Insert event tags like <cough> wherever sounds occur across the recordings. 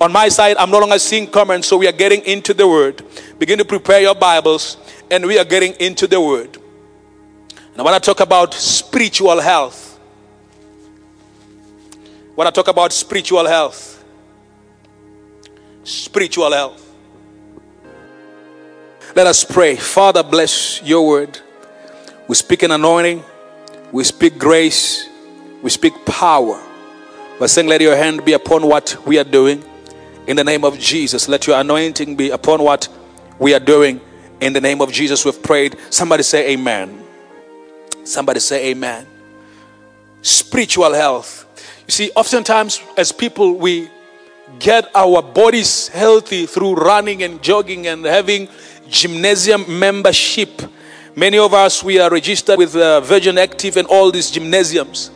On my side, I'm no longer seeing comments, so we are getting into the word. Begin to prepare your Bibles, and we are getting into the word. And I want to talk about spiritual health. When I talk about spiritual health. Spiritual health. Let us pray. Father, bless your word. We speak an anointing, we speak grace, we speak power. We're saying, Let your hand be upon what we are doing. In the name of Jesus, let your anointing be upon what we are doing. In the name of Jesus, we've prayed. Somebody say, Amen. Somebody say, Amen. Spiritual health. You see, oftentimes as people, we get our bodies healthy through running and jogging and having gymnasium membership. Many of us, we are registered with uh, Virgin Active and all these gymnasiums.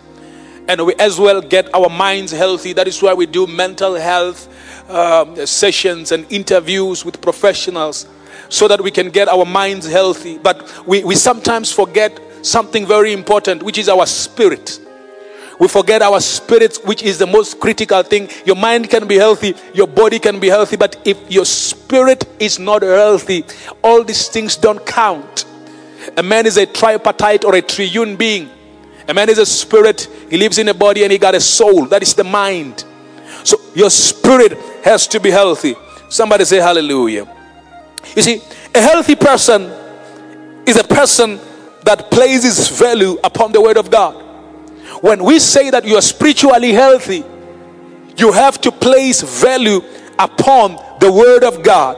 And we as well get our minds healthy. That is why we do mental health um, sessions and interviews with professionals so that we can get our minds healthy. But we, we sometimes forget something very important, which is our spirit. We forget our spirit, which is the most critical thing. Your mind can be healthy, your body can be healthy, but if your spirit is not healthy, all these things don't count. A man is a tripartite or a triune being. A man is a spirit, he lives in a body and he got a soul. That is the mind. Your spirit has to be healthy. Somebody say hallelujah. You see, a healthy person is a person that places value upon the word of God. When we say that you are spiritually healthy, you have to place value upon the Word of God.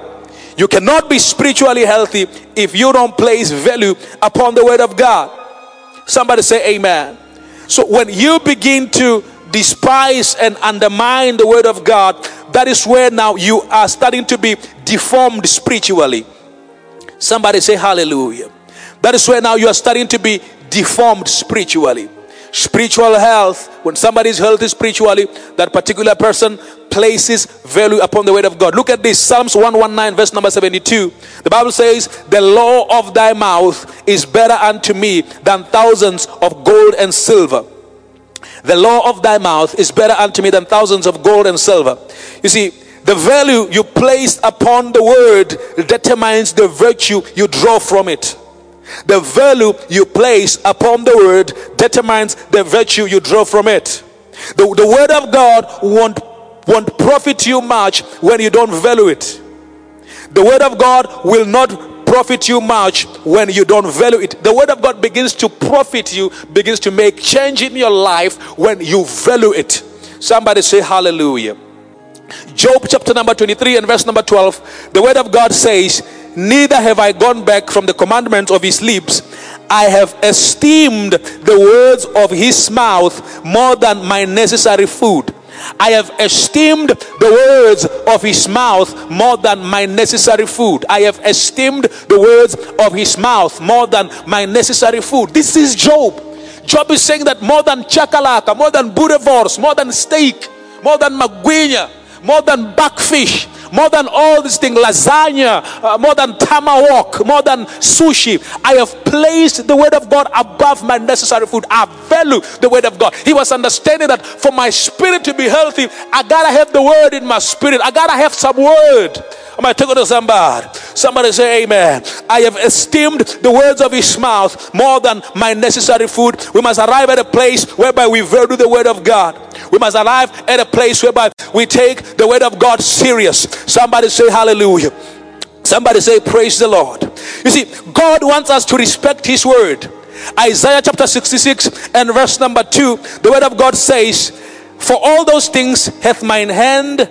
You cannot be spiritually healthy if you don't place value upon the Word of God. Somebody say Amen. So when you begin to despise and undermine the Word of God, that is where now you are starting to be deformed spiritually. Somebody say Hallelujah. That is where now you are starting to be deformed spiritually spiritual health, when somebody is healthy spiritually, that particular person places value upon the word of God. Look at this Psalms 119, verse number 72. The Bible says, The law of thy mouth is better unto me than thousands of gold and silver. The law of thy mouth is better unto me than thousands of gold and silver. You see, the value you place upon the word determines the virtue you draw from it. The value you place upon the word determines the virtue you draw from it. The, the word of God won't, won't profit you much when you don't value it. The word of God will not profit you much when you don't value it. The word of God begins to profit you, begins to make change in your life when you value it. Somebody say hallelujah. Job chapter number 23 and verse number 12. The word of God says, neither have I gone back from the commandments of his lips. I have esteemed the words of his mouth more than my necessary food. I have esteemed the words of his mouth more than my necessary food. I have esteemed the words of his mouth more than my necessary food. This is Job. Job is saying that more than chakalaka, more than boerewors, more than steak, more than magwinya, more than backfish, more than all these things, lasagna, uh, more than tomahawk, more than sushi. I have placed the word of God above my necessary food. I value the word of God. He was understanding that for my spirit to be healthy, I gotta have the word in my spirit. I gotta have some word. Am I talking to somebody? Somebody say amen. I have esteemed the words of his mouth more than my necessary food. We must arrive at a place whereby we value the word of God. We must arrive at a place whereby we take the word of God serious. Somebody say hallelujah. Somebody say praise the Lord. You see, God wants us to respect his word. Isaiah chapter 66 and verse number 2, the word of God says, For all those things hath mine hand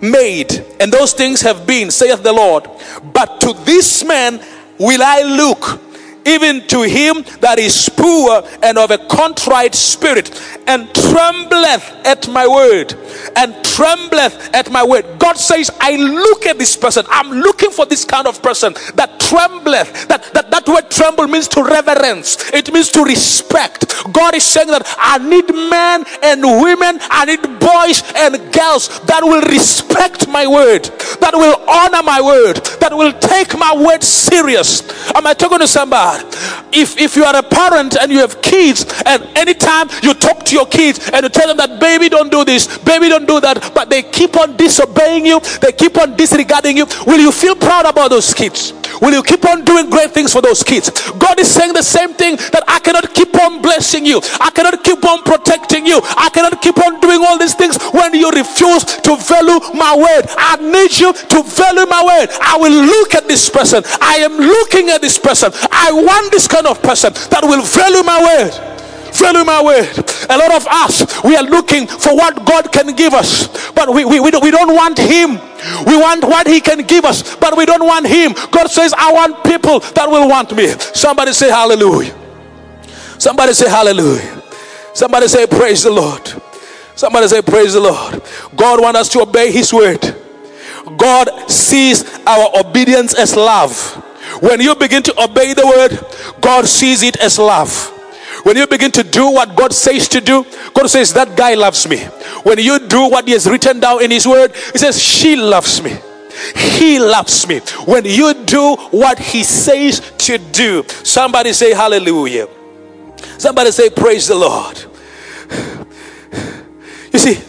made, and those things have been, saith the Lord. But to this man will I look, even to him that is poor and of a contrite spirit, and trembleth at my word, and trembleth at my word. God says, I look at this person. I'm looking for this kind of person that trembleth. That, that, that word tremble means to reverence, it means to respect. God is saying that I need men and women, I need boys and girls that will respect my word, that will honor my word, that will take my word serious. Am I talking to somebody? If if you are a parent and you have kids, and anytime you talk to your kids and you tell them that baby don't do this, baby don't do that, but they keep on disobeying you, they keep on disregarding you, will you feel proud about those kids? Will you keep on doing great things for those kids? God is saying the same thing that I cannot keep on blessing you, I cannot keep on protecting you, I cannot keep on doing all these things when you refuse to value my word. I need you to value my word. I will look at this person. I am looking at this person. I want this kind of person that will value my word. Value my word. A lot of us, we are looking for what God can give us, but we, we, we, don't, we don't want Him. We want what He can give us, but we don't want Him. God says, I want people that will want me. Somebody say hallelujah. Somebody say hallelujah. Somebody say praise the Lord. Somebody say praise the Lord. God wants us to obey His word. God sees our obedience as love. When you begin to obey the word, God sees it as love. When you begin to do what God says to do, God says, That guy loves me. When you do what He has written down in His word, He says, She loves me. He loves me. When you do what He says to do, somebody say hallelujah. Somebody say praise the Lord. You see,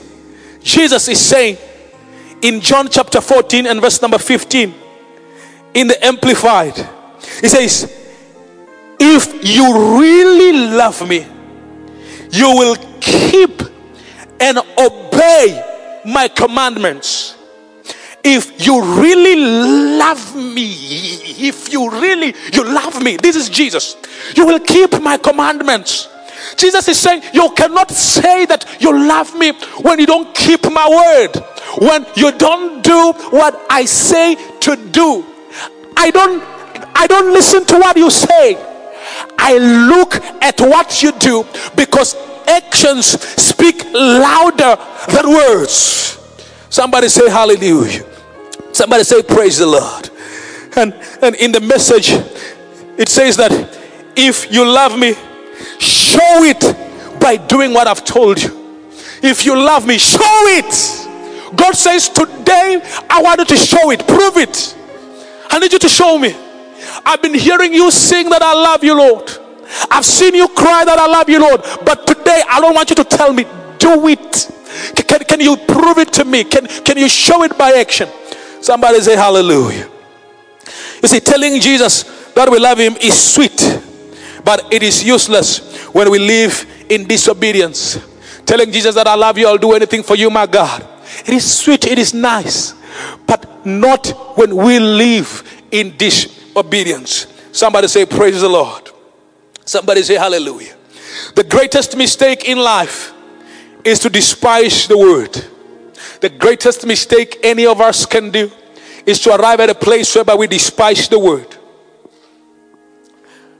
Jesus is saying in John chapter 14 and verse number 15 in the Amplified, He says, if you really love me, you will keep and obey my commandments. If you really love me, if you really you love me, this is Jesus. You will keep my commandments. Jesus is saying, You cannot say that you love me when you don't keep my word, when you don't do what I say to do. I don't I don't listen to what you say. I look at what you do because actions speak louder than words. Somebody say hallelujah. Somebody say praise the Lord. And, and in the message, it says that if you love me, show it by doing what I've told you. If you love me, show it. God says, Today I want you to show it, prove it. I need you to show me. I've been hearing you sing that I love you, Lord. I've seen you cry that I love you, Lord. But today, I don't want you to tell me, do it. Can, can you prove it to me? Can, can you show it by action? Somebody say hallelujah. You see, telling Jesus that we love him is sweet, but it is useless when we live in disobedience. Telling Jesus that I love you, I'll do anything for you, my God. It is sweet, it is nice, but not when we live in disobedience. Somebody say, Praise the Lord. Somebody say hallelujah. The greatest mistake in life is to despise the word. The greatest mistake any of us can do is to arrive at a place whereby we despise the word.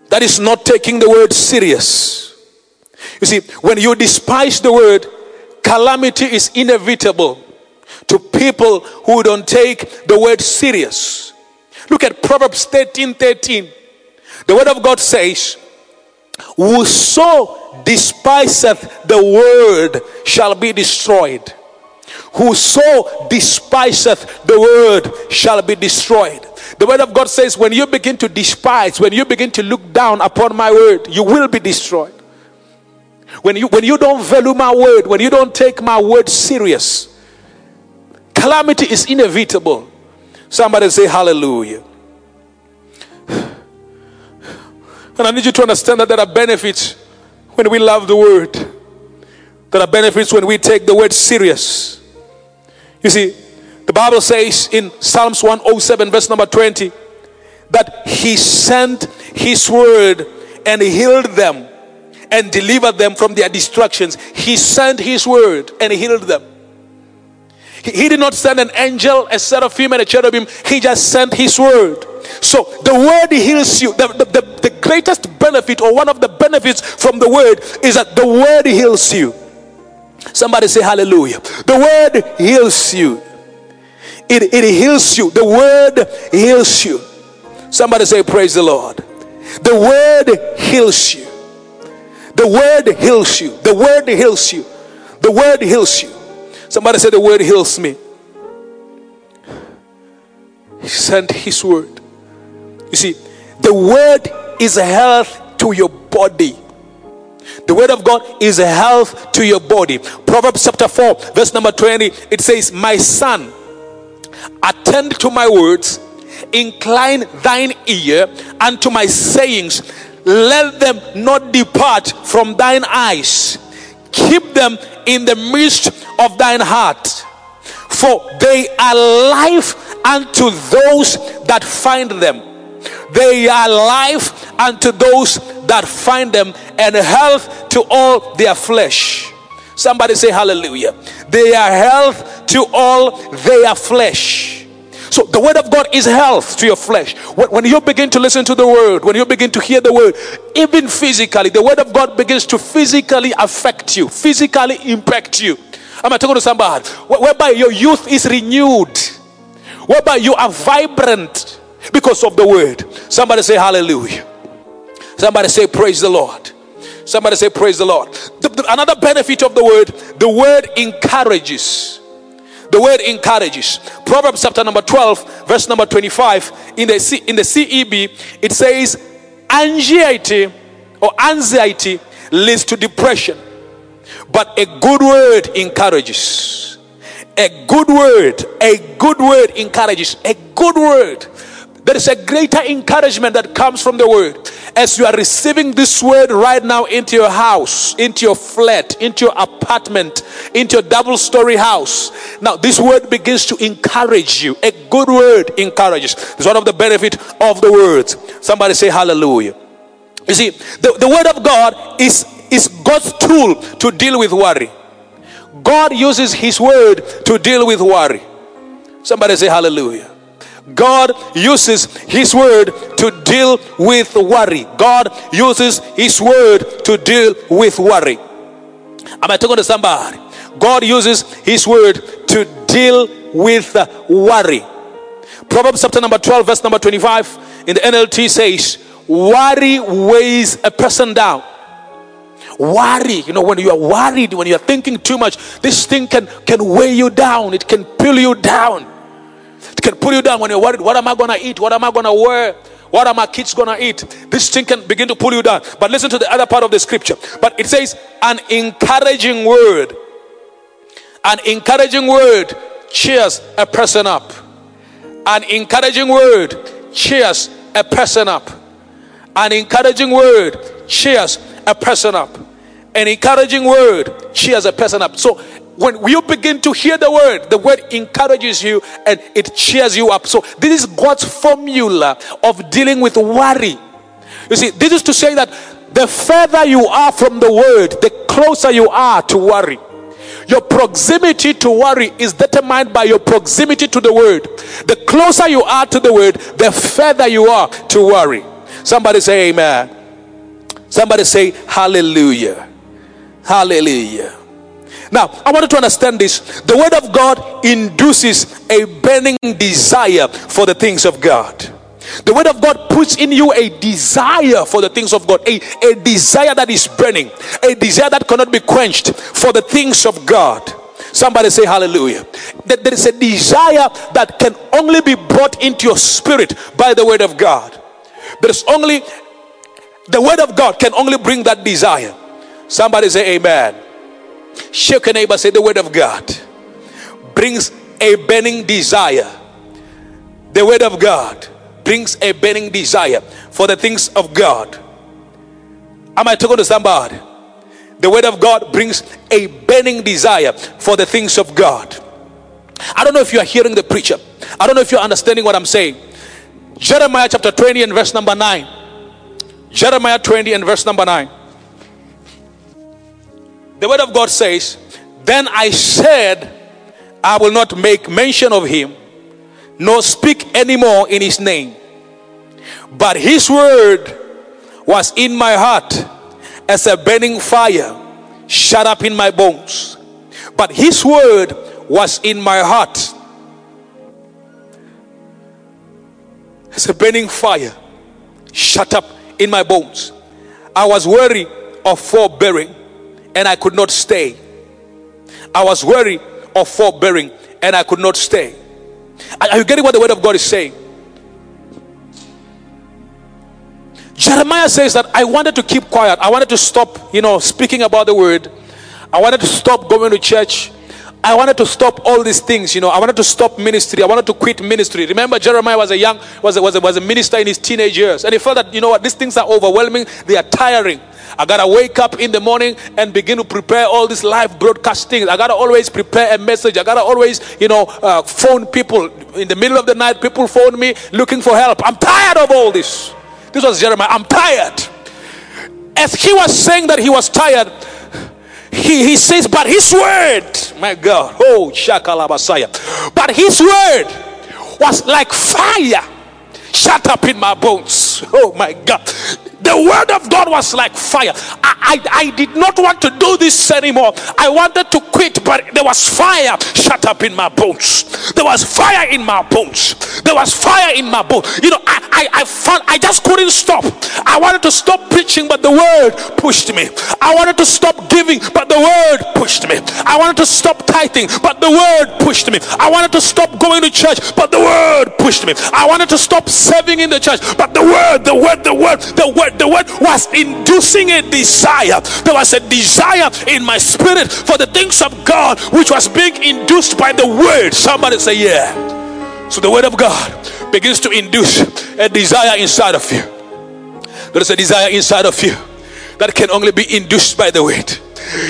That is not taking the word serious. You see, when you despise the word, calamity is inevitable to people who don't take the word serious. Look at Proverbs 13 13. The word of God says, Whoso despiseth the word shall be destroyed. Whoso despiseth the word shall be destroyed. The word of God says, when you begin to despise, when you begin to look down upon my word, you will be destroyed. When you when you don't value my word, when you don't take my word serious, calamity is inevitable. Somebody say hallelujah. And I need you to understand that there are benefits when we love the word. There are benefits when we take the word serious. You see, the Bible says in Psalms 107, verse number 20, that He sent His word and healed them and delivered them from their destructions. He sent His word and healed them. He, he did not send an angel, a seraphim, and a cherubim. He just sent His word. So the word heals you. The, the, the, the greatest benefit, or one of the benefits from the word, is that the word heals you. Somebody say hallelujah. The word heals you. It, it heals you. The word heals you. Somebody say, Praise the Lord. The word heals you. The word heals you. The word heals you. The word heals you. Somebody said, The word heals me. He sent His word. You see, the word is health to your body. The word of God is health to your body. Proverbs chapter 4, verse number 20, it says, My son, attend to my words, incline thine ear unto my sayings, let them not depart from thine eyes. Keep them in the midst of thine heart, for they are life unto those that find them. They are life unto those that find them, and health to all their flesh. Somebody say hallelujah. They are health to all their flesh. So the word of God is health to your flesh. When you begin to listen to the word, when you begin to hear the word, even physically, the word of God begins to physically affect you, physically impact you. I'm talking to somebody whereby your youth is renewed, whereby you are vibrant because of the word. Somebody say hallelujah. Somebody say praise the Lord. Somebody say praise the Lord. The, the, another benefit of the word, the word encourages. The word encourages. Proverbs chapter number 12, verse number 25. In the C, in the CEB, it says, anxiety or anxiety leads to depression, but a good word encourages. A good word, a good word encourages. A good word there is a greater encouragement that comes from the word. As you are receiving this word right now into your house, into your flat, into your apartment, into your double story house. Now, this word begins to encourage you. A good word encourages. It's one of the benefit of the words. Somebody say hallelujah. You see, the, the word of God is, is God's tool to deal with worry. God uses his word to deal with worry. Somebody say hallelujah. God uses His word to deal with worry. God uses His word to deal with worry. Am I talking to somebody? God uses His word to deal with worry. Proverbs chapter number 12, verse number 25 in the NLT says, Worry weighs a person down. Worry, you know, when you are worried, when you are thinking too much, this thing can, can weigh you down, it can pull you down. It can pull you down when you're worried. What am I going to eat? What am I going to wear? What are my kids going to eat? This thing can begin to pull you down. But listen to the other part of the scripture. But it says, an encouraging word. An encouraging word cheers a person up. An encouraging word cheers a person up. An encouraging word cheers a person up. An encouraging word cheers a person up. So when you begin to hear the word, the word encourages you and it cheers you up. So, this is God's formula of dealing with worry. You see, this is to say that the further you are from the word, the closer you are to worry. Your proximity to worry is determined by your proximity to the word. The closer you are to the word, the further you are to worry. Somebody say amen. Somebody say hallelujah. Hallelujah. Now, I want you to understand this. The Word of God induces a burning desire for the things of God. The Word of God puts in you a desire for the things of God, a, a desire that is burning, a desire that cannot be quenched for the things of God. Somebody say hallelujah. That there is a desire that can only be brought into your spirit by the word of God. There's only the word of God can only bring that desire. Somebody say amen. Shake a neighbor, say the word of God brings a burning desire. The word of God brings a burning desire for the things of God. Am I talking to somebody? The word of God brings a burning desire for the things of God. I don't know if you are hearing the preacher. I don't know if you're understanding what I'm saying. Jeremiah chapter 20 and verse number 9. Jeremiah 20 and verse number 9. The word of God says, Then I said, I will not make mention of him, nor speak anymore in his name. But his word was in my heart as a burning fire shut up in my bones. But his word was in my heart as a burning fire shut up in my bones. I was weary of forbearing and I could not stay. I was weary of forbearing and I could not stay. Are you getting what the word of God is saying? Jeremiah says that I wanted to keep quiet. I wanted to stop, you know, speaking about the word. I wanted to stop going to church. I wanted to stop all these things, you know. I wanted to stop ministry. I wanted to quit ministry. Remember, Jeremiah was a young, was a, was a, was a minister in his teenage years, and he felt that, you know what, these things are overwhelming. They are tiring. I gotta wake up in the morning and begin to prepare all these live broadcasting. I gotta always prepare a message. I gotta always, you know, uh, phone people in the middle of the night. People phone me looking for help. I'm tired of all this. This was Jeremiah. I'm tired. As he was saying that he was tired, he, he says, but his word, my God, oh, Shakalabasaya, but his word was like fire shut up in my bones. Oh my God. The word of God was like fire. I, I, I, did not want to do this anymore. I wanted to quit, but there was fire shut up in my bones. There was fire in my bones. There was fire in my bones. You know, I, I, I found I just couldn't stop. I wanted to stop preaching, but the word pushed me. I wanted to stop giving, but the word pushed me. I wanted to stop tithing, but the word pushed me. I wanted to stop going to church, but the word pushed me. I wanted to stop serving in the church, but the word, the word, the word, the word the word was inducing a desire. There was a desire in my spirit for the things of God, which was being induced by the word. Somebody say, Yeah. So the word of God begins to induce a desire inside of you. There is a desire inside of you that can only be induced by the word.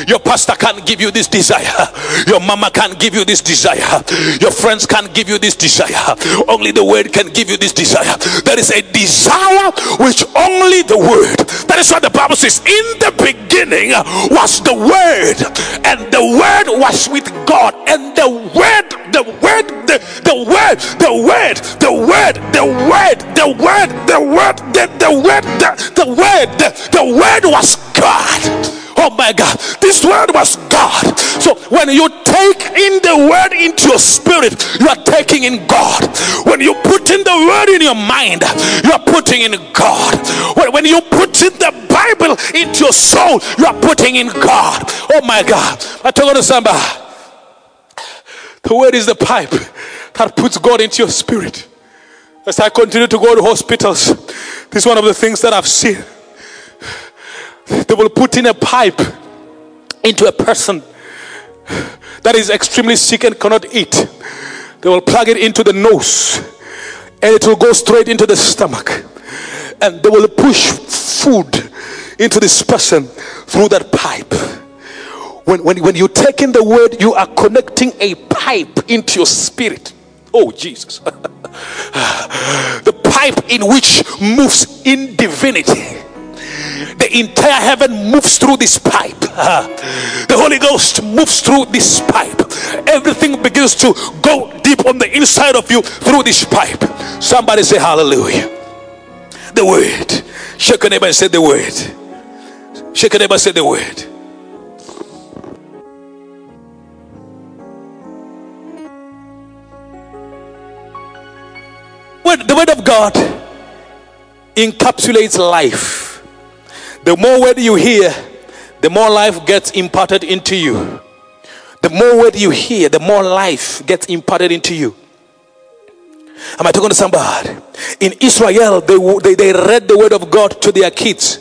Your pastor can't give you this desire. Your mama can't give you this desire. Your friends can't give you this desire. Only the word can give you this desire. There is a desire which only the word. That is what the Bible says. In the beginning was the word, and the word was with God, and the word, the word, the, the word, the word, the word, the word, the word, the word, the, the word, the, the word, the, the word was God. Oh my God, this word was God. So when you take in the word into your spirit, you are taking in God. When you put in the word in your mind, you are putting in God. When you put in the Bible into your soul, you are putting in God. Oh my God. I told to somebody, the word is the pipe that puts God into your spirit. As I continue to go to hospitals, this is one of the things that I've seen they will put in a pipe into a person that is extremely sick and cannot eat. They will plug it into the nose and it will go straight into the stomach. And they will push food into this person through that pipe. When, when, when you take in the word, you are connecting a pipe into your spirit. Oh, Jesus. <laughs> the pipe in which moves in divinity the entire heaven moves through this pipe. <laughs> The Holy Ghost moves through this pipe. Everything begins to go deep on the inside of you through this pipe. Somebody say hallelujah. The word. Shake your neighbor and say the word. Shake your neighbor and say the word. Word, the word of God encapsulates life. The more word you hear, the more life gets imparted into you. The more word you hear, the more life gets imparted into you. Am I talking to somebody? In Israel, they, they, they read the word of God to their kids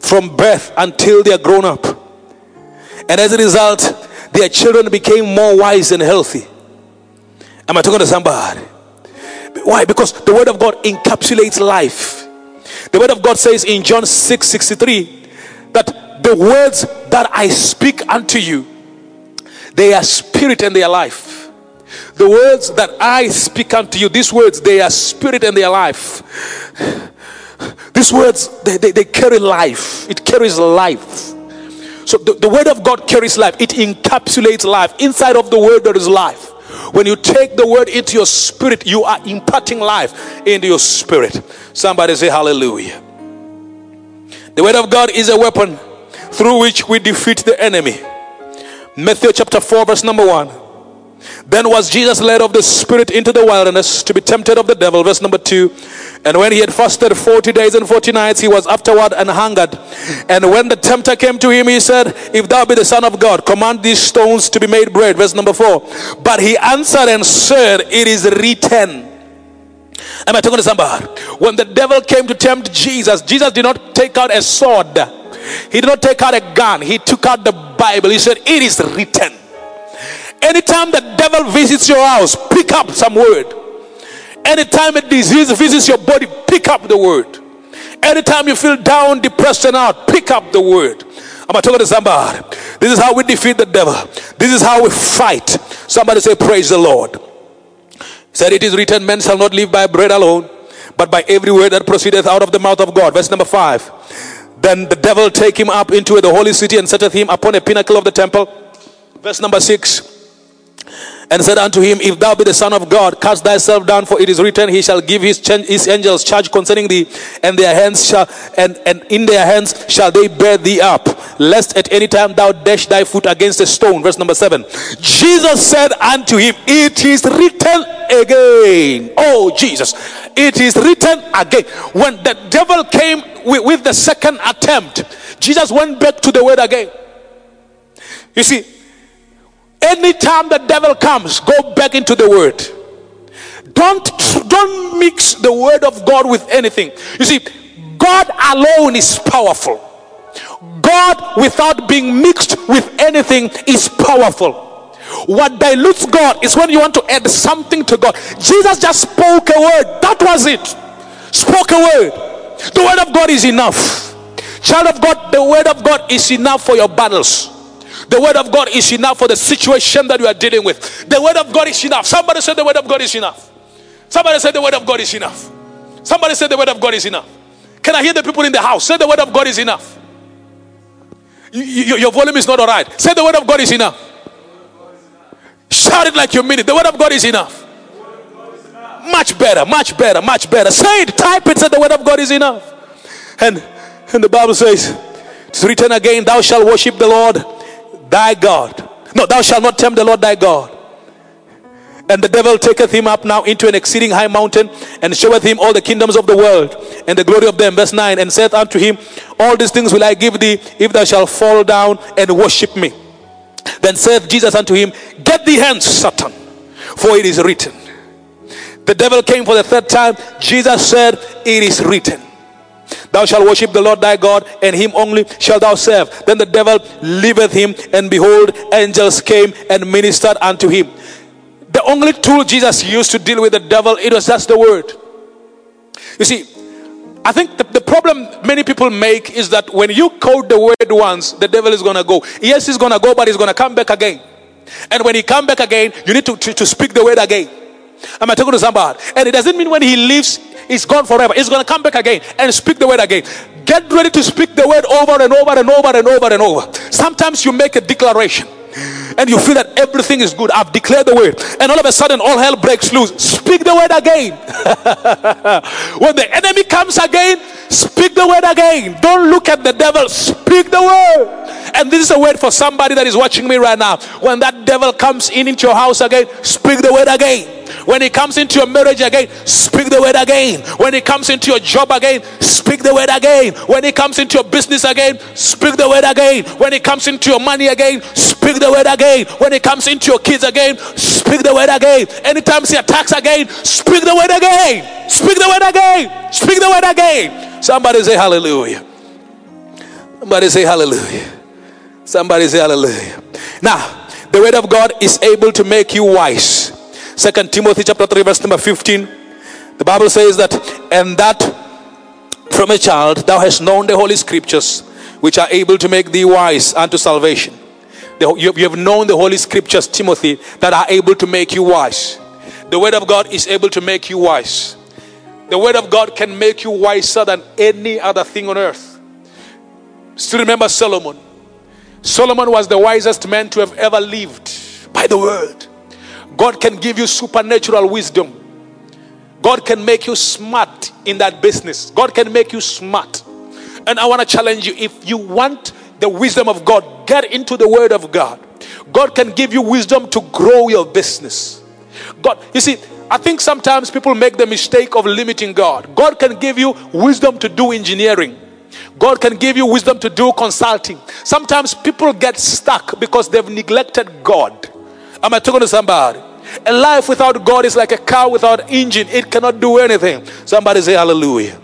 from birth until they are grown up. And as a result, their children became more wise and healthy. Am I talking to somebody? Why? Because the word of God encapsulates life. The word of God says in John 6 63 that the words that I speak unto you, they are spirit and they are life. The words that I speak unto you, these words, they are spirit and they are life. These words, they, they, they carry life. It carries life. So the, the word of God carries life. It encapsulates life. Inside of the word, there is life. When you take the word into your spirit, you are imparting life into your spirit. Somebody say hallelujah. The word of God is a weapon through which we defeat the enemy. Matthew chapter 4, verse number 1. Then was Jesus led of the Spirit into the wilderness to be tempted of the devil. Verse number 2. And when he had fasted 40 days and 40 nights, he was afterward and hungered. And when the tempter came to him, he said, If thou be the Son of God, command these stones to be made bread. Verse number 4. But he answered and said, It is written. Am I talking to somebody? When the devil came to tempt Jesus, Jesus did not take out a sword. He did not take out a gun. He took out the Bible. He said, It is written. Anytime the devil visits your house, pick up some word. Anytime a disease visits your body, pick up the word. Anytime you feel down, depressed, and out, pick up the word. I'm talking to somebody. This is how we defeat the devil. This is how we fight. Somebody say, Praise the Lord. Said, It is written, Men shall not live by bread alone, but by every word that proceedeth out of the mouth of God. Verse number five. Then the devil take him up into the holy city and setteth him upon a pinnacle of the temple. Verse number six and said unto him, If thou be the Son of God, cast thyself down, for it is written, He shall give his, his angels charge concerning thee, and their hands shall and, and in their hands shall they bear thee up, lest at any time thou dash thy foot against a stone. Verse number seven. Jesus said unto him, It is written again. Oh Jesus, it is written again. When the devil came with, with the second attempt, Jesus went back to the word again. You see, Anytime the devil comes, go back into the word. Don't, don't mix the word of God with anything. You see, God alone is powerful. God without being mixed with anything is powerful. What dilutes God is when you want to add something to God. Jesus just spoke a word. That was it. Spoke a word. The word of God is enough. Child of God, the word of God is enough for your battles. The word of God is enough for the situation that you are dealing with. The word of God is enough. Somebody said the word of God is enough. Somebody said the word of God is enough. Somebody said the word of God is enough. Can I hear the people in the house? Say the word of God is enough. You, you, your volume is not all right. Say the word of God is enough. Shout it like you mean it. The word of God is enough. Much better, much better, much better. Say it, type it, say the word of God is enough. And, and the Bible says, it's written again, thou shalt worship the Lord thy God. No, thou shalt not tempt the Lord thy God. And the devil taketh him up now into an exceeding high mountain and showeth him all the kingdoms of the world and the glory of them. Verse 9 And saith unto him, All these things will I give thee if thou shalt fall down and worship me. Then saith Jesus unto him, Get thee hence, Satan, for it is written. The devil came for the third time. Jesus said, It is written. Thou shalt worship the Lord thy God, and him only shalt thou serve. Then the devil leaveth him, and behold, angels came and ministered unto him. The only tool Jesus used to deal with the devil, it was just the word. You see, I think the, the, problem many people make is that when you quote the word once, the devil is going to go. Yes, he's going to go, but he's going to come back again. And when he come back again, you need to, to, to speak the word again. Am I talking to somebody? And it doesn't mean when he leaves, he's gone forever. It's going to come back again and speak the word again. Get ready to speak the word over and over and over and over and over. Sometimes you make a declaration and you feel that everything is good. I've declared the word, and all of a sudden, all hell breaks loose. Speak the word again. <laughs> when the enemy comes again, speak the word again. Don't look at the devil, speak the word. And this is a word for somebody that is watching me right now. When that devil comes in into your house again, speak the word again. When he comes into your marriage again, speak the word again. When he comes into your job again, speak the word again. When he comes into your business again, speak the word again. When he comes into your money again, speak the word again. When he comes into your kids again, speak the word again. Anytime he attacks again, speak the word again. Speak the word again. Speak the word again. Somebody say hallelujah. Somebody say hallelujah. Somebody say hallelujah. Now, the word of God is able to make you wise. Second Timothy chapter 3, verse number 15. The Bible says that, and that from a child thou hast known the holy scriptures, which are able to make thee wise unto salvation. You have known the holy scriptures, Timothy, that are able to make you wise. The word of God is able to make you wise. The word of God can make you wiser than any other thing on earth. Still remember Solomon. Solomon was the wisest man to have ever lived by the word. God can give you supernatural wisdom. God can make you smart in that business. God can make you smart. And I want to challenge you if you want the wisdom of God, get into the Word of God. God can give you wisdom to grow your business. God, you see, I think sometimes people make the mistake of limiting God. God can give you wisdom to do engineering. God can give you wisdom to do consulting. Sometimes people get stuck because they've neglected God. Am I talking to somebody? A life without God is like a car without engine, it cannot do anything. Somebody say hallelujah.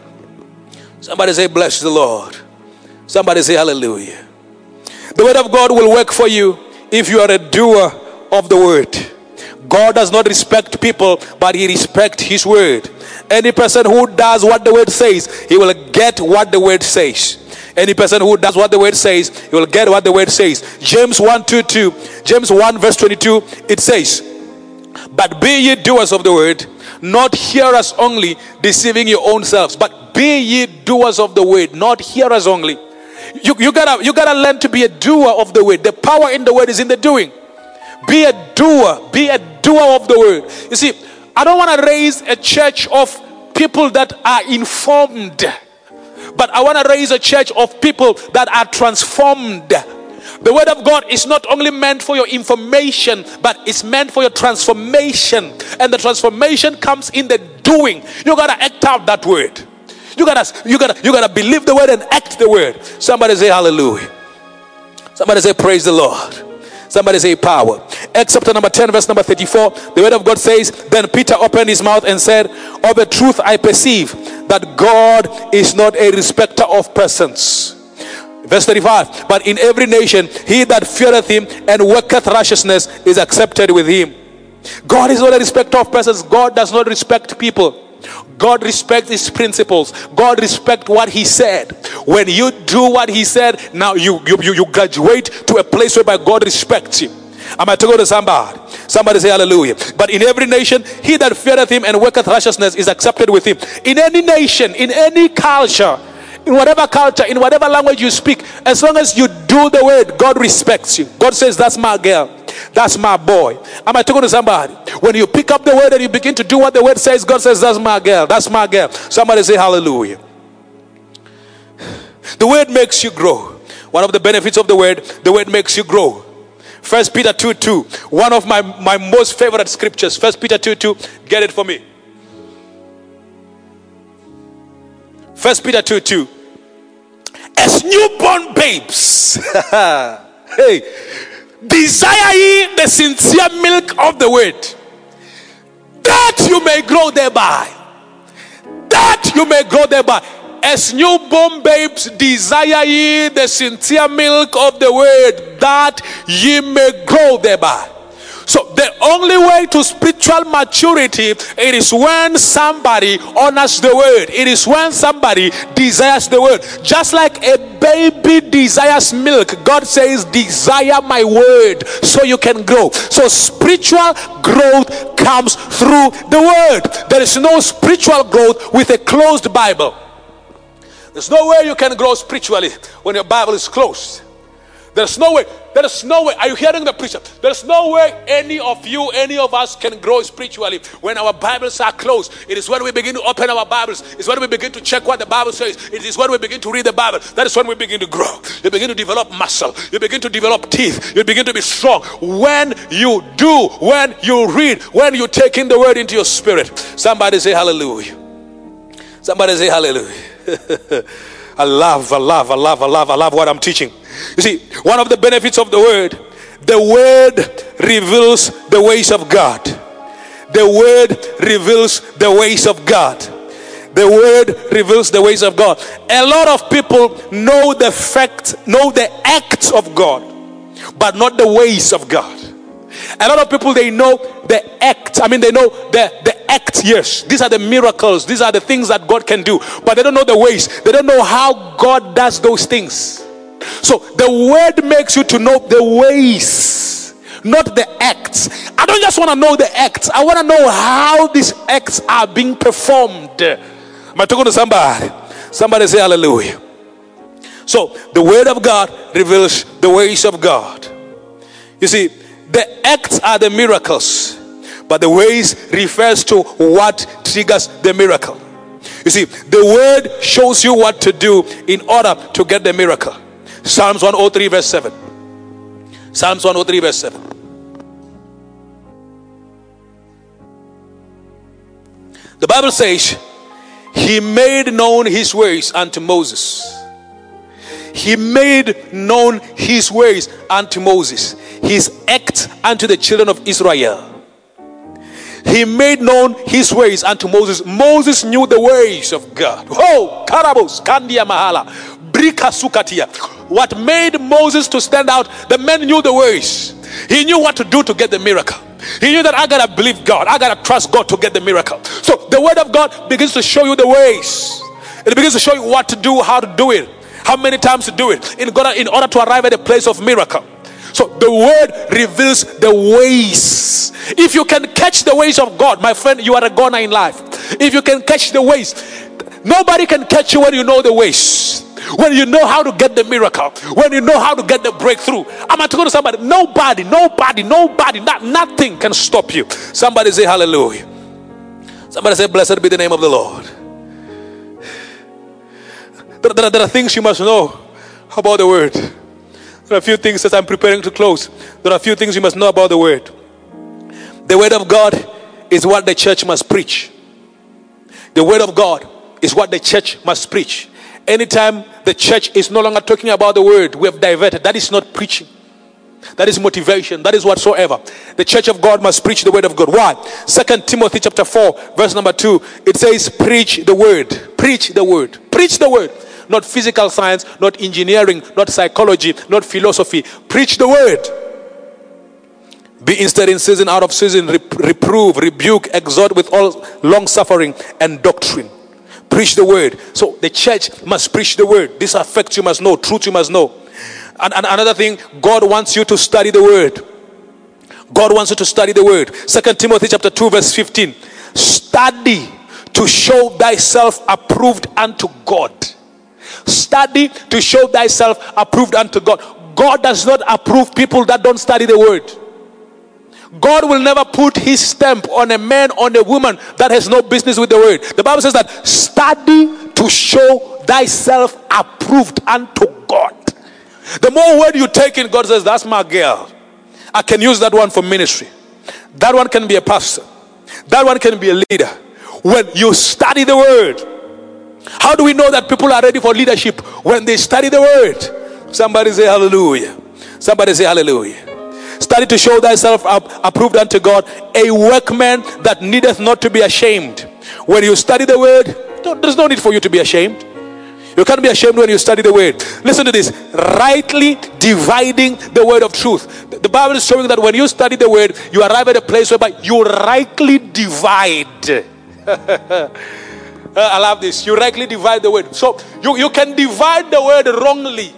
Somebody say, Bless the Lord. Somebody say, Hallelujah. The word of God will work for you if you are a doer of the word. God does not respect people, but He respects His word. Any person who does what the word says, he will get what the word says. Any person who does what the word says, he will get what the word says. James 1 2 2. James 1 verse 22, it says, But be ye doers of the word, not hearers only, deceiving your own selves. But be ye doers of the word, not hearers only. You, you, gotta, you gotta learn to be a doer of the word. The power in the word is in the doing. Be a doer. Be a doer of the word. You see, I don't want to raise a church of people that are informed, but I want to raise a church of people that are transformed. The word of God is not only meant for your information, but it's meant for your transformation. And the transformation comes in the doing. You gotta act out that word. You gotta, you gotta, you gotta believe the word and act the word. Somebody say hallelujah. Somebody say praise the Lord. Somebody say power. Acts chapter number 10, verse number 34. The word of God says, Then Peter opened his mouth and said, Of the truth I perceive that God is not a respecter of persons. Verse 35. But in every nation, he that feareth him and worketh righteousness is accepted with him. God is not a respecter of persons. God does not respect people. God respects his principles. God respects what he said. When you do what he said, now you, you, you graduate to a place whereby God respects you. Am I talking to somebody? Somebody say hallelujah. But in every nation, he that feareth him and worketh righteousness is accepted with him. In any nation, in any culture, in whatever culture, in whatever language you speak, as long as you do the word, God respects you. God says, That's my girl. That's my boy. Am I talking to somebody? When you pick up the word and you begin to do what the word says, God says, That's my girl. That's my girl. Somebody say hallelujah. The word makes you grow. One of the benefits of the word, the word makes you grow. First Peter 2 2. One of my, my most favorite scriptures. First Peter 2 2. Get it for me. First Peter 2 2. As newborn babes. <laughs> hey, Desire ye the sincere milk of the word, that you may grow thereby. That you may grow thereby. As newborn babes, desire ye the sincere milk of the word, that ye may grow thereby. So the only way to spiritual maturity it is when somebody honors the word. It is when somebody desires the word. Just like a baby desires milk, God says, "Desire my word so you can grow." So spiritual growth comes through the word. There is no spiritual growth with a closed Bible. There's no way you can grow spiritually when your Bible is closed. There's no way. There is no way. Are you hearing the preacher? There's no way any of you, any of us can grow spiritually when our Bibles are closed. It is when we begin to open our Bibles. It's when we begin to check what the Bible says. It is when we begin to read the Bible. That is when we begin to grow. You begin to develop muscle. You begin to develop teeth. You begin to be strong. When you do, when you read, when you take in the word into your spirit. Somebody say hallelujah. Somebody say hallelujah. <laughs> I love, I love, I love, I love, I love what I'm teaching. You see, one of the benefits of the word, the word reveals the ways of God. The word reveals the ways of God. The word reveals the ways of God. A lot of people know the fact, know the acts of God, but not the ways of God. A lot of people they know the act. I mean, they know the the act. Yes, these are the miracles. These are the things that God can do, but they don't know the ways. They don't know how God does those things. So the word makes you to know the ways, not the acts. I don't just want to know the acts, I want to know how these acts are being performed. Am I talking to somebody? Somebody say hallelujah. So the word of God reveals the ways of God. You see, the acts are the miracles, but the ways refers to what triggers the miracle. You see, the word shows you what to do in order to get the miracle. Psalms 103, verse 7. Psalms 103, verse 7. The Bible says, He made known His ways unto Moses. He made known His ways unto Moses, His unto the children of Israel. He made known His ways unto Moses. Moses knew the ways of God. Oh, Karabos, Kandia Mahala, Brika Sukatia. What made Moses to stand out, the man knew the ways. He knew what to do to get the miracle. He knew that I gotta believe God, I gotta trust God to get the miracle. So the word of God begins to show you the ways. It begins to show you what to do, how to do it, how many times to do it in, God, in order to arrive at a place of miracle. So the word reveals the ways. If you can catch the ways of God, my friend, you are a goner in life. If you can catch the ways, nobody can catch you when you know the ways when you know how to get the miracle, when you know how to get the breakthrough. I'm talking to somebody. Nobody, nobody, nobody, not, nothing can stop you. Somebody say hallelujah. Somebody say, Blessed be the name of the Lord. There, there, there are things you must know about the word. There are a few things as I'm preparing to close. There are a few things you must know about the word. The word of God is what the church must preach. The word of God is what the church must preach. Anytime the church is no longer talking about the word, we have diverted. That is not preaching. That is motivation. That is whatsoever. The church of God must preach the word of God. Why? Second Timothy chapter 4, verse number 2. It says, Preach the word. Preach the word. Preach the word. Not physical science, not engineering, not psychology, not philosophy. Preach the word. Be instead in season, out of season, reprove, rebuke, exhort with all long suffering and doctrine. Preach the word. So the church must preach the word. This affects you must know. Truth you must know. And, and another thing, God wants you to study the word. God wants you to study the word. Second Timothy chapter 2, verse 15. Study to show thyself approved unto God. Study to show thyself approved unto God. God does not approve people that don't study the word. God will never put his stamp on a man, on a woman that has no business with the word. The Bible says that study to show thyself approved unto God. The more word you take in, God says, That's my girl. I can use that one for ministry. That one can be a pastor. That one can be a leader. When you study the word, how do we know that people are ready for leadership? When they study the word. Somebody say hallelujah. Somebody say hallelujah. Study to show thyself up, approved unto God, a workman that needeth not to be ashamed. When you study the word, there's no need for you to be ashamed. You can't be ashamed when you study the word. Listen to this rightly dividing the word of truth. The Bible is showing that when you study the word, you arrive at a place whereby you rightly divide. <laughs> Uh, I love this. You rightly divide the word. So you, you can divide the word wrongly.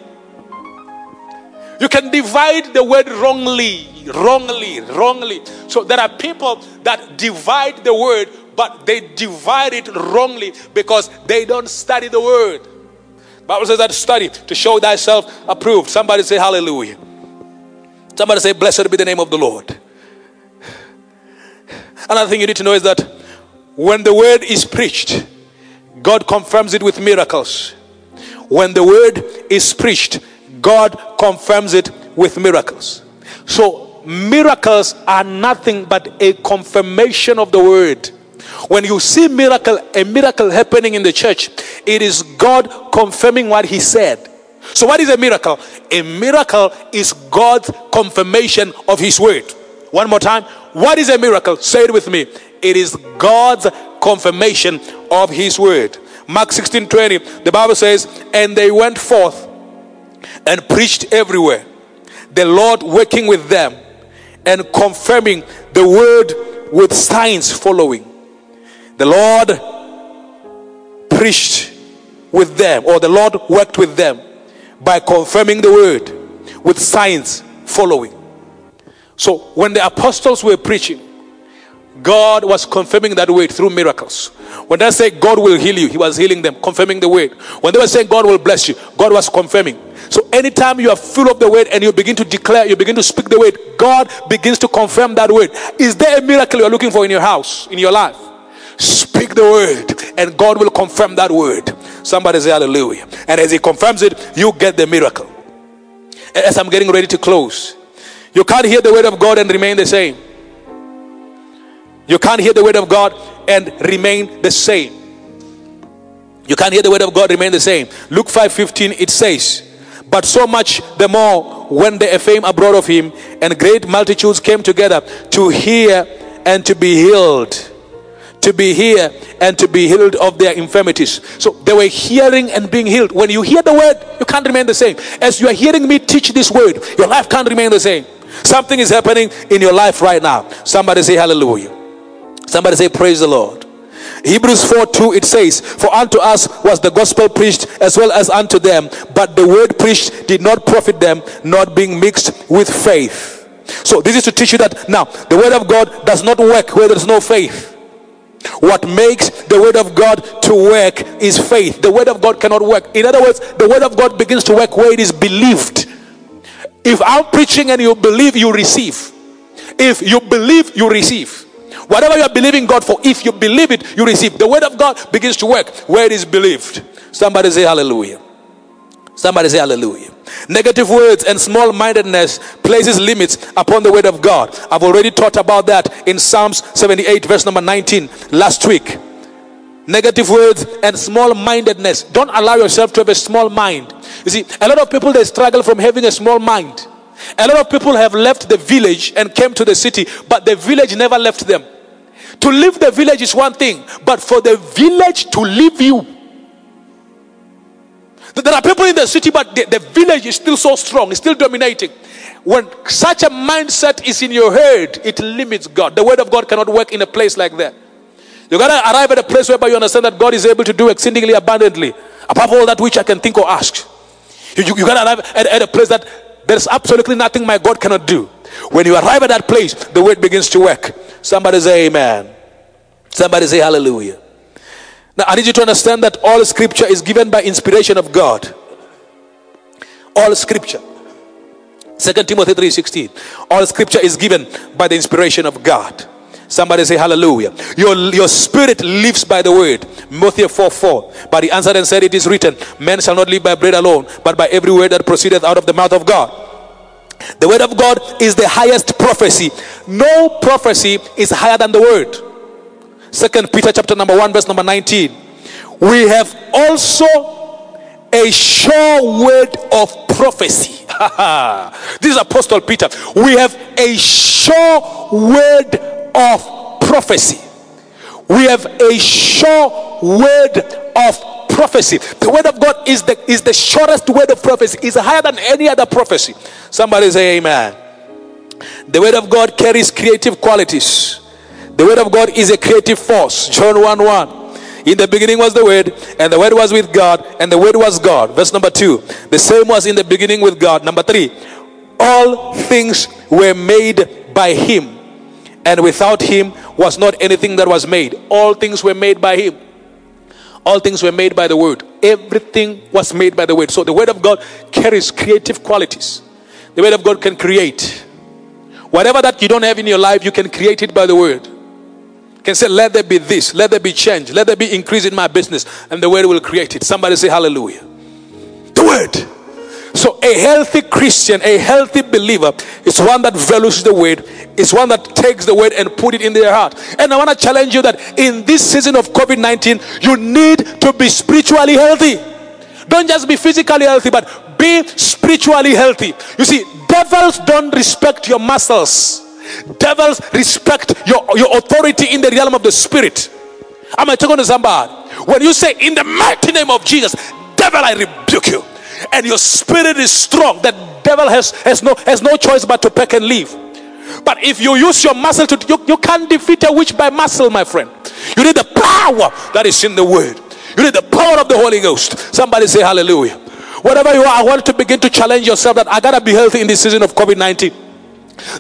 You can divide the word wrongly, wrongly, wrongly. So there are people that divide the word, but they divide it wrongly because they don't study the word. Bible says that study to show thyself approved. Somebody say hallelujah. Somebody say, Blessed be the name of the Lord. Another thing you need to know is that when the word is preached, God confirms it with miracles. When the word is preached, God confirms it with miracles. So, miracles are nothing but a confirmation of the word. When you see miracle, a miracle happening in the church, it is God confirming what He said. So, what is a miracle? A miracle is God's confirmation of His word. One more time. What is a miracle? Say it with me. It is God's confirmation of His word. Mark 16 20, the Bible says, And they went forth and preached everywhere. The Lord working with them and confirming the word with signs following. The Lord preached with them, or the Lord worked with them by confirming the word with signs following. So when the apostles were preaching, God was confirming that word through miracles. When they say God will heal you, He was healing them, confirming the word. When they were saying God will bless you, God was confirming. So anytime you are full of the word and you begin to declare, you begin to speak the word, God begins to confirm that word. Is there a miracle you are looking for in your house, in your life? Speak the word, and God will confirm that word. Somebody say hallelujah. And as He confirms it, you get the miracle. As I'm getting ready to close, you can't hear the word of God and remain the same. You can't hear the word of God and remain the same. You can't hear the word of God remain the same. Luke 5:15 it says, "But so much the more when the fame abroad of him, and great multitudes came together to hear and to be healed." To be here and to be healed of their infirmities. So they were hearing and being healed. When you hear the word, you can't remain the same. As you are hearing me teach this word, your life can't remain the same. Something is happening in your life right now. Somebody say hallelujah. Somebody say praise the Lord. Hebrews 4 2 it says, For unto us was the gospel preached as well as unto them, but the word preached did not profit them, not being mixed with faith. So, this is to teach you that now the word of God does not work where there's no faith. What makes the word of God to work is faith. The word of God cannot work. In other words, the word of God begins to work where it is believed. If I'm preaching and you believe, you receive. If you believe, you receive. Whatever you are believing God for, if you believe it, you receive. The word of God begins to work where it is believed. Somebody say hallelujah. Somebody say hallelujah. Negative words and small mindedness places limits upon the word of God. I've already taught about that in Psalms 78, verse number 19, last week. Negative words and small mindedness. Don't allow yourself to have a small mind. You see, a lot of people they struggle from having a small mind. A lot of people have left the village and came to the city, but the village never left them. To leave the village is one thing, but for the village to leave you. There are people in the city, but the, the village is still so strong, it's still dominating. When such a mindset is in your head, it limits God. The word of God cannot work in a place like that. You gotta arrive at a place whereby you understand that God is able to do exceedingly abundantly, above all that which I can think or ask. You, you, you gotta arrive at, at a place that there's absolutely nothing my God cannot do. When you arrive at that place, the word begins to work. Somebody say amen. Somebody say hallelujah. Now I need you to understand that all scripture is given by inspiration of God. All scripture. Second Timothy 3:16. All scripture is given by the inspiration of God. Somebody say hallelujah. Your, your spirit lives by the word. Matthew 4 4. But he answered and said, It is written, Men shall not live by bread alone, but by every word that proceedeth out of the mouth of God. The word of God is the highest prophecy. No prophecy is higher than the word. Second Peter chapter number 1, verse number 19. We have also a sure word of prophecy. <laughs> this is Apostle Peter. We have a sure word of prophecy. We have a sure word of prophecy. The word of God is the is the shortest word of prophecy. Is higher than any other prophecy. Somebody say amen. The word of God carries creative qualities. The word of God is a creative force. John 1 1. In the beginning was the Word, and the Word was with God, and the Word was God. Verse number two. The same was in the beginning with God. Number three. All things were made by Him, and without Him was not anything that was made. All things were made by Him. All things were made by the Word. Everything was made by the Word. So the Word of God carries creative qualities. The Word of God can create. Whatever that you don't have in your life, you can create it by the Word can say, Let there be this, let there be change, let there be increase in my business, and the word will create it. Somebody say, Hallelujah. The word. So, a healthy Christian, a healthy believer, is one that values the word, is one that takes the word and put it in their heart. And I want to challenge you that in this season of COVID 19, you need to be spiritually healthy. Don't just be physically healthy, but be spiritually healthy. You see, devils don't respect your muscles. Devils respect your, your authority in the realm of the spirit. Am I talking to somebody? When you say, In the mighty name of Jesus, devil, I rebuke you, and your spirit is strong, that devil has, has, no, has no choice but to peck and leave. But if you use your muscle to, you, you can't defeat a witch by muscle, my friend. You need the power that is in the word. You need the power of the Holy Ghost. Somebody say hallelujah. Whatever you are, I want to begin to challenge yourself that I gotta be healthy in this season of COVID 19.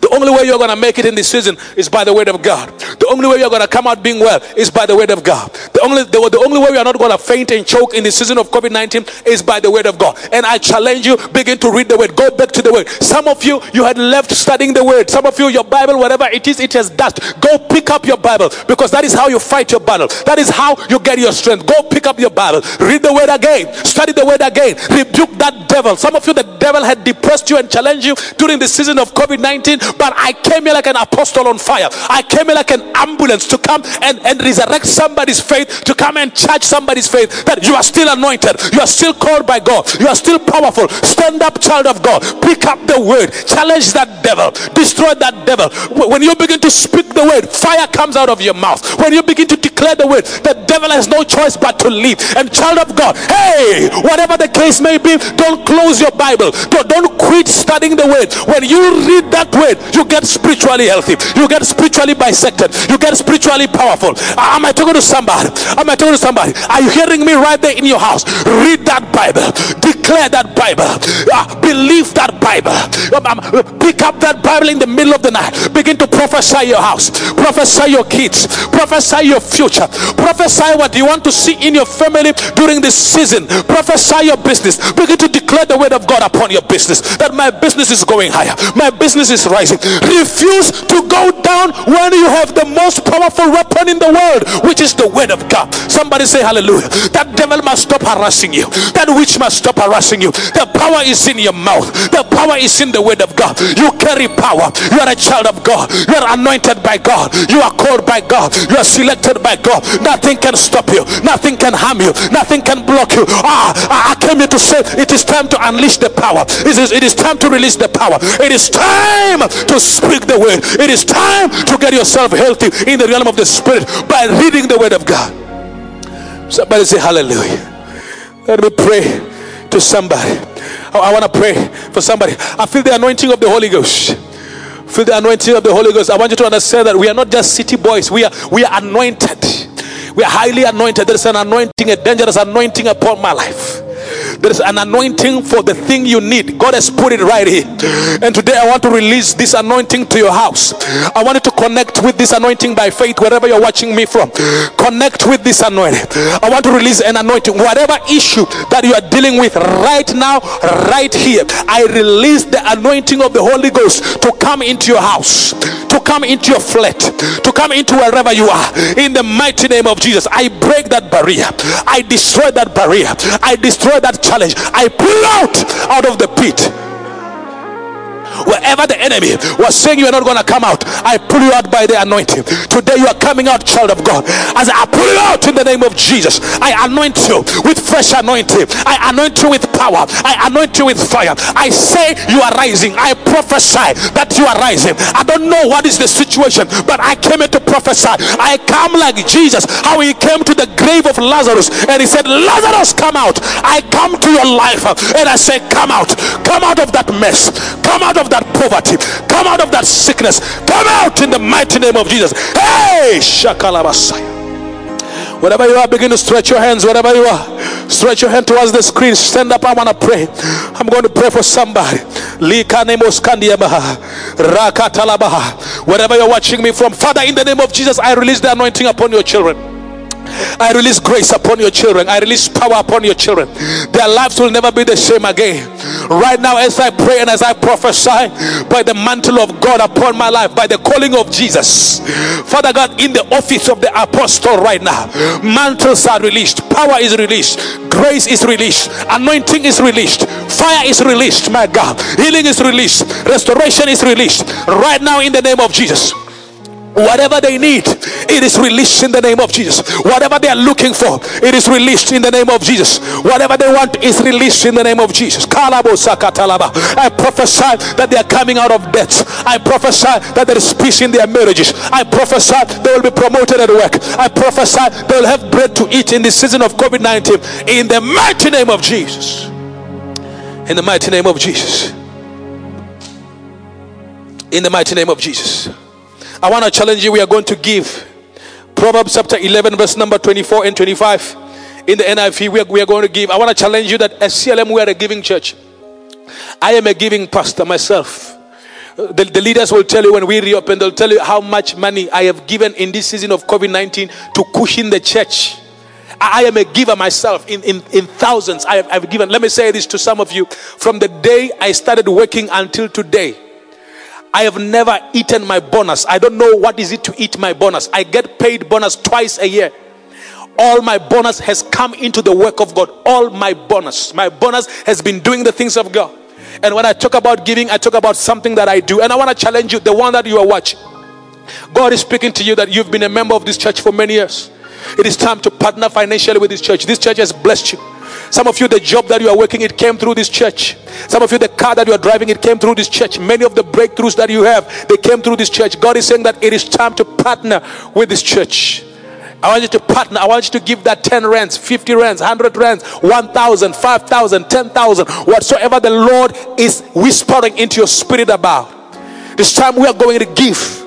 The only way you're going to make it in this season is by the word of God. The only way you're going to come out being well is by the word of God. The only, the, the only way we are not going to faint and choke in the season of COVID 19 is by the word of God. And I challenge you, begin to read the word. Go back to the word. Some of you, you had left studying the word. Some of you, your Bible, whatever it is, it has dust. Go pick up your Bible because that is how you fight your battle. That is how you get your strength. Go pick up your Bible. Read the word again. Study the word again. Rebuke that devil. Some of you, the devil had depressed you and challenged you during the season of COVID 19 but I came here like an apostle on fire. I came here like an ambulance to come and, and resurrect somebody's faith, to come and charge somebody's faith that you are still anointed, you are still called by God, you are still powerful. Stand up, child of God, pick up the word, challenge that devil, destroy that devil. When you begin to speak the word, fire comes out of your mouth. When you begin to declare the word, the devil has no choice but to leave. And child of God, hey, whatever the case may be, don't close your Bible. Don't, don't quit studying the word. When you read that word, you get spiritually healthy. You get spiritually bisected. You get spiritually powerful. Am I talking to somebody? Am I talking to somebody? Are you hearing me right there in your house? Read that Bible. Declare that Bible. Uh, believe that Bible. Um, um, pick up that Bible in the middle of the night. Begin to prophesy your house. Prophesy your kids. Prophesy your future. Prophesy what you want to see in your family during this season. Prophesy your business. Begin to declare the word of God upon your business. That my business is going higher. My business is rising. Refuse to go down when you have the most powerful weapon in the world, which is the word of God. Somebody say hallelujah. That devil must stop harassing you. That witch must stop harassing you. The power is in your mouth. The power is in the word of God. You carry power. You are a child of God. You are anointed by God. You are called by God. You are selected by God. Nothing can stop you. Nothing can harm you. Nothing can block you. Ah, I came here to say it is time to unleash the power. It is, it is time to release the power. It is time to speak the word. It is time to get yourself healthy in the realm of the spirit by reading the word of God. Somebody say hallelujah. Let me pray to somebody. I, I want to pray for somebody. I feel the anointing of the Holy Ghost. Feel the anointing of the Holy Ghost. I want you to understand that we are not just city boys. We are we are anointed. We are highly anointed. There is an anointing, a dangerous anointing upon my life. There is an anointing for the thing you need. God has put it right here. And today I want to release this anointing to your house. I want you to connect with this anointing by faith wherever you're watching me from. Connect with this anointing. I want to release an anointing. Whatever issue that you are dealing with right now, right here, I release the anointing of the Holy Ghost to come into your house, to come into your flat, to come into wherever you are. In the mighty name of Jesus, I break that barrier. I destroy that barrier. I destroy that challenge. I pull out out of the pit Wherever the enemy was saying you are not going to come out, I pull you out by the anointing. Today you are coming out, child of God. As I pull you out in the name of Jesus, I anoint you with fresh anointing. I anoint you with power. I anoint you with fire. I say you are rising. I prophesy that you are rising. I don't know what is the situation, but I came here to prophesy. I come like Jesus, how he came to the grave of Lazarus and he said, Lazarus, come out. I come to your life and I say, Come out. Come out of that mess. Come out of that poverty. Come out of that sickness. Come out in the mighty name of Jesus. Hey, Shakalabasaya. Wherever you are, begin to stretch your hands. Wherever you are, stretch your hand towards the screen. Stand up. I want to pray. I'm going to pray for somebody. Wherever you're watching me from, Father, in the name of Jesus, I release the anointing upon your children. I release grace upon your children. I release power upon your children. Their lives will never be the same again. Right now, as I pray and as I prophesy by the mantle of God upon my life, by the calling of Jesus, Father God, in the office of the apostle right now, mantles are released, power is released, grace is released, anointing is released, fire is released, my God, healing is released, restoration is released right now in the name of Jesus. Whatever they need, it is released in the name of Jesus. Whatever they are looking for, it is released in the name of Jesus. Whatever they want is released in the name of Jesus. I prophesy that they are coming out of debt. I prophesy that there is peace in their marriages. I prophesy they will be promoted at work. I prophesy they will have bread to eat in the season of COVID 19 in the mighty name of Jesus. In the mighty name of Jesus. In the mighty name of Jesus. I want to challenge you. We are going to give Proverbs chapter 11, verse number 24 and 25 in the NIV. We are, we are going to give. I want to challenge you that as CLM, we are a giving church. I am a giving pastor myself. The, the, leaders will tell you when we reopen, they'll tell you how much money I have given in this season of COVID 19 to cushion the church. I, am a giver myself in, in, in thousands. I have, I've given. Let me say this to some of you. From the day I started working until today, I have never eaten my bonus. I don't know what is it to eat my bonus. I get paid bonus twice a year. All my bonus has come into the work of God. All my bonus. My bonus has been doing the things of God. And when I talk about giving, I talk about something that I do. And I want to challenge you, the one that you are watching. God is speaking to you that you've been a member of this church for many years. It is time to partner financially with this church. This church has blessed you. Some of you, the job that you are working, it came through this church. Some of you, the car that you are driving, it came through this church. Many of the breakthroughs that you have, they came through this church. God is saying that it is time to partner with this church. I want you to partner. I want you to give that 10 rands, 50 rands, 100 rands, 1,000, 5,000, 10,000, whatsoever the Lord is whispering into your spirit about. This time we are going to give.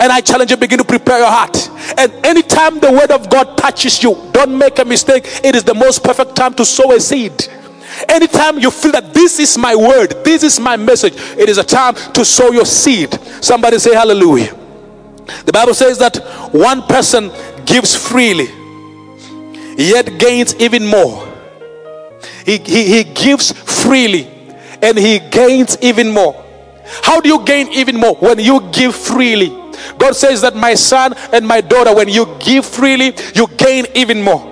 And I challenge you, begin to prepare your heart. And anytime the word of God touches you, don't make a mistake. It is the most perfect time to sow a seed. Anytime you feel that this is my word, this is my message, it is a time to sow your seed. Somebody say hallelujah. The Bible says that one person gives freely, yet gains even more. He, he, he gives freely and he gains even more. How do you gain even more? When you give freely. God says that my son and my daughter, when you give freely, you gain even more.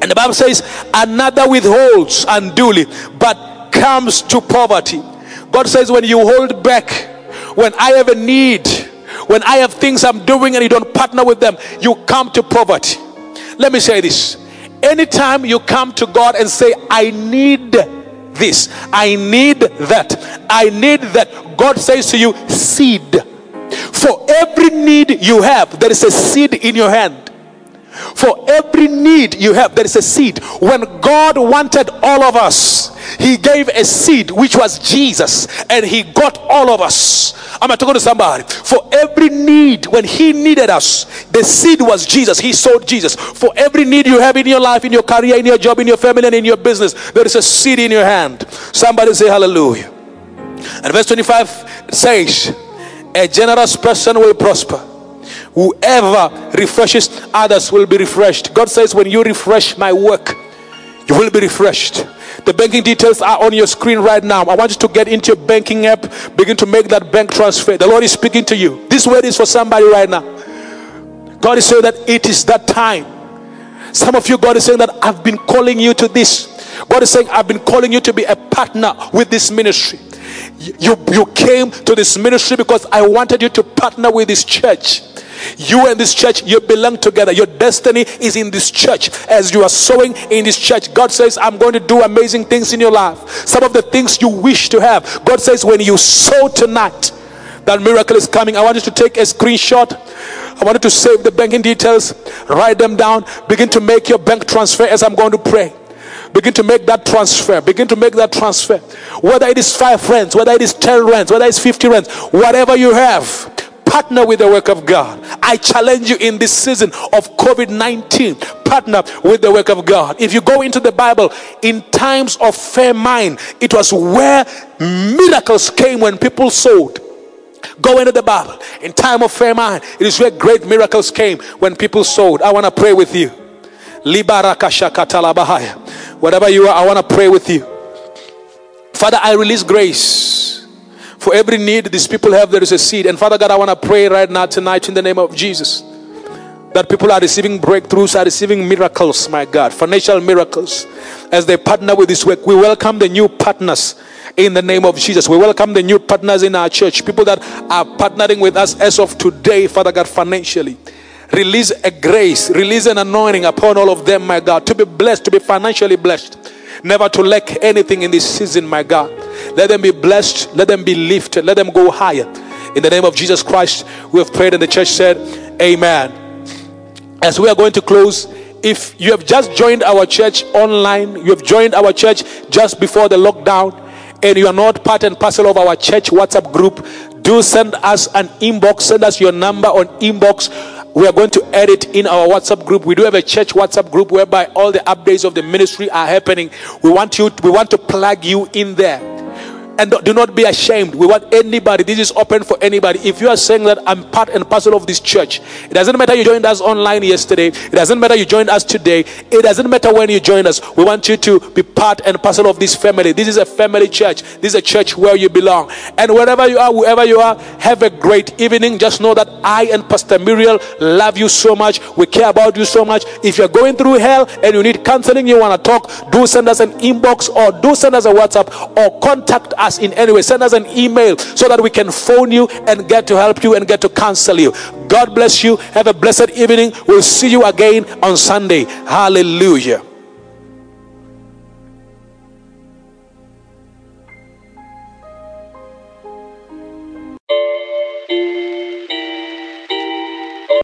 And the Bible says, another withholds unduly, but comes to poverty. God says, when you hold back, when I have a need, when I have things I'm doing and you don't partner with them, you come to poverty. Let me say this anytime you come to God and say, I need this, I need that, I need that, God says to you, seed for every need you have, there is a seed in your hand. For every need you have, there is a seed. When God wanted all of us, He gave a seed which was Jesus, and He got all of us. I'm talking to somebody. For every need, when He needed us, the seed was Jesus. He sowed Jesus. For every need you have in your life, in your career, in your job, in your family, and in your business, there is a seed in your hand. Somebody say hallelujah. And verse 25 says, a generous person will prosper. Whoever refreshes others will be refreshed. God says, when you refresh my work, you will be refreshed. The banking details are on your screen right now. I want you to get into your banking app, begin to make that bank transfer. The Lord is speaking to you. This word is for somebody right now. God is saying that it is that time. Some of you, God is saying that I've been calling you to this. God is saying, I've been calling you to be a partner with this ministry. You, you came to this ministry because I wanted you to partner with this church. You and this church, you belong together. Your destiny is in this church. As you are sowing in this church, God says, I'm going to do amazing things in your life. Some of the things you wish to have. God says, when you sow tonight, that miracle is coming. I want you to take a screenshot. I want you to save the banking details, write them down, begin to make your bank transfer as I'm going to pray. Begin to make that transfer. Begin to make that transfer. Whether it is five friends, whether it is 10 rands, whether it's 50 rands, whatever you have, partner with the work of God. I challenge you in this season of COVID 19, partner with the work of God. If you go into the Bible, in times of famine, it was where miracles came when people sowed. Go into the Bible. In time of famine, it is where great miracles came when people sowed. I want to pray with you. Whatever you are, I want to pray with you. Father, I release grace. For every need these people have, there is a seed. And Father God, I want to pray right now, tonight, in the name of Jesus. That people are receiving breakthroughs, are receiving miracles, my God, financial miracles as they partner with this work. We welcome the new partners in the name of Jesus. We welcome the new partners in our church, people that are partnering with us as of today, Father God, financially. Release a grace, release an anointing upon all of them, my God, to be blessed, to be financially blessed, never to lack anything in this season, my God. Let them be blessed, let them be lifted, let them go higher. In the name of Jesus Christ, we have prayed, and the church said, Amen. As we are going to close, if you have just joined our church online, you have joined our church just before the lockdown, and you are not part and parcel of our church WhatsApp group, do send us an inbox, send us your number on inbox we are going to add it in our WhatsApp group. We do have a church WhatsApp group whereby all the updates of the ministry are happening. We want you, we want to plug you in there. And do not be ashamed. We want anybody. This is open for anybody. If you are saying that I'm part and parcel of this church, it doesn't matter you joined us online yesterday. It doesn't matter you joined us today. It doesn't matter when you join us. We want you to be part and parcel of this family. This is a family church. This is a church where you belong. And wherever you are, wherever you are, have a great evening. Just know that I and Pastor Muriel love you so much. We care about you so much. If you're going through hell and you need counseling, you want to talk, do send us an inbox or do send us a WhatsApp or contact us in any way. Send us an email so that we can phone you and get to help you and get to counsel you. God bless you. Have a blessed evening. We'll see you again on Sunday. Hallelujah.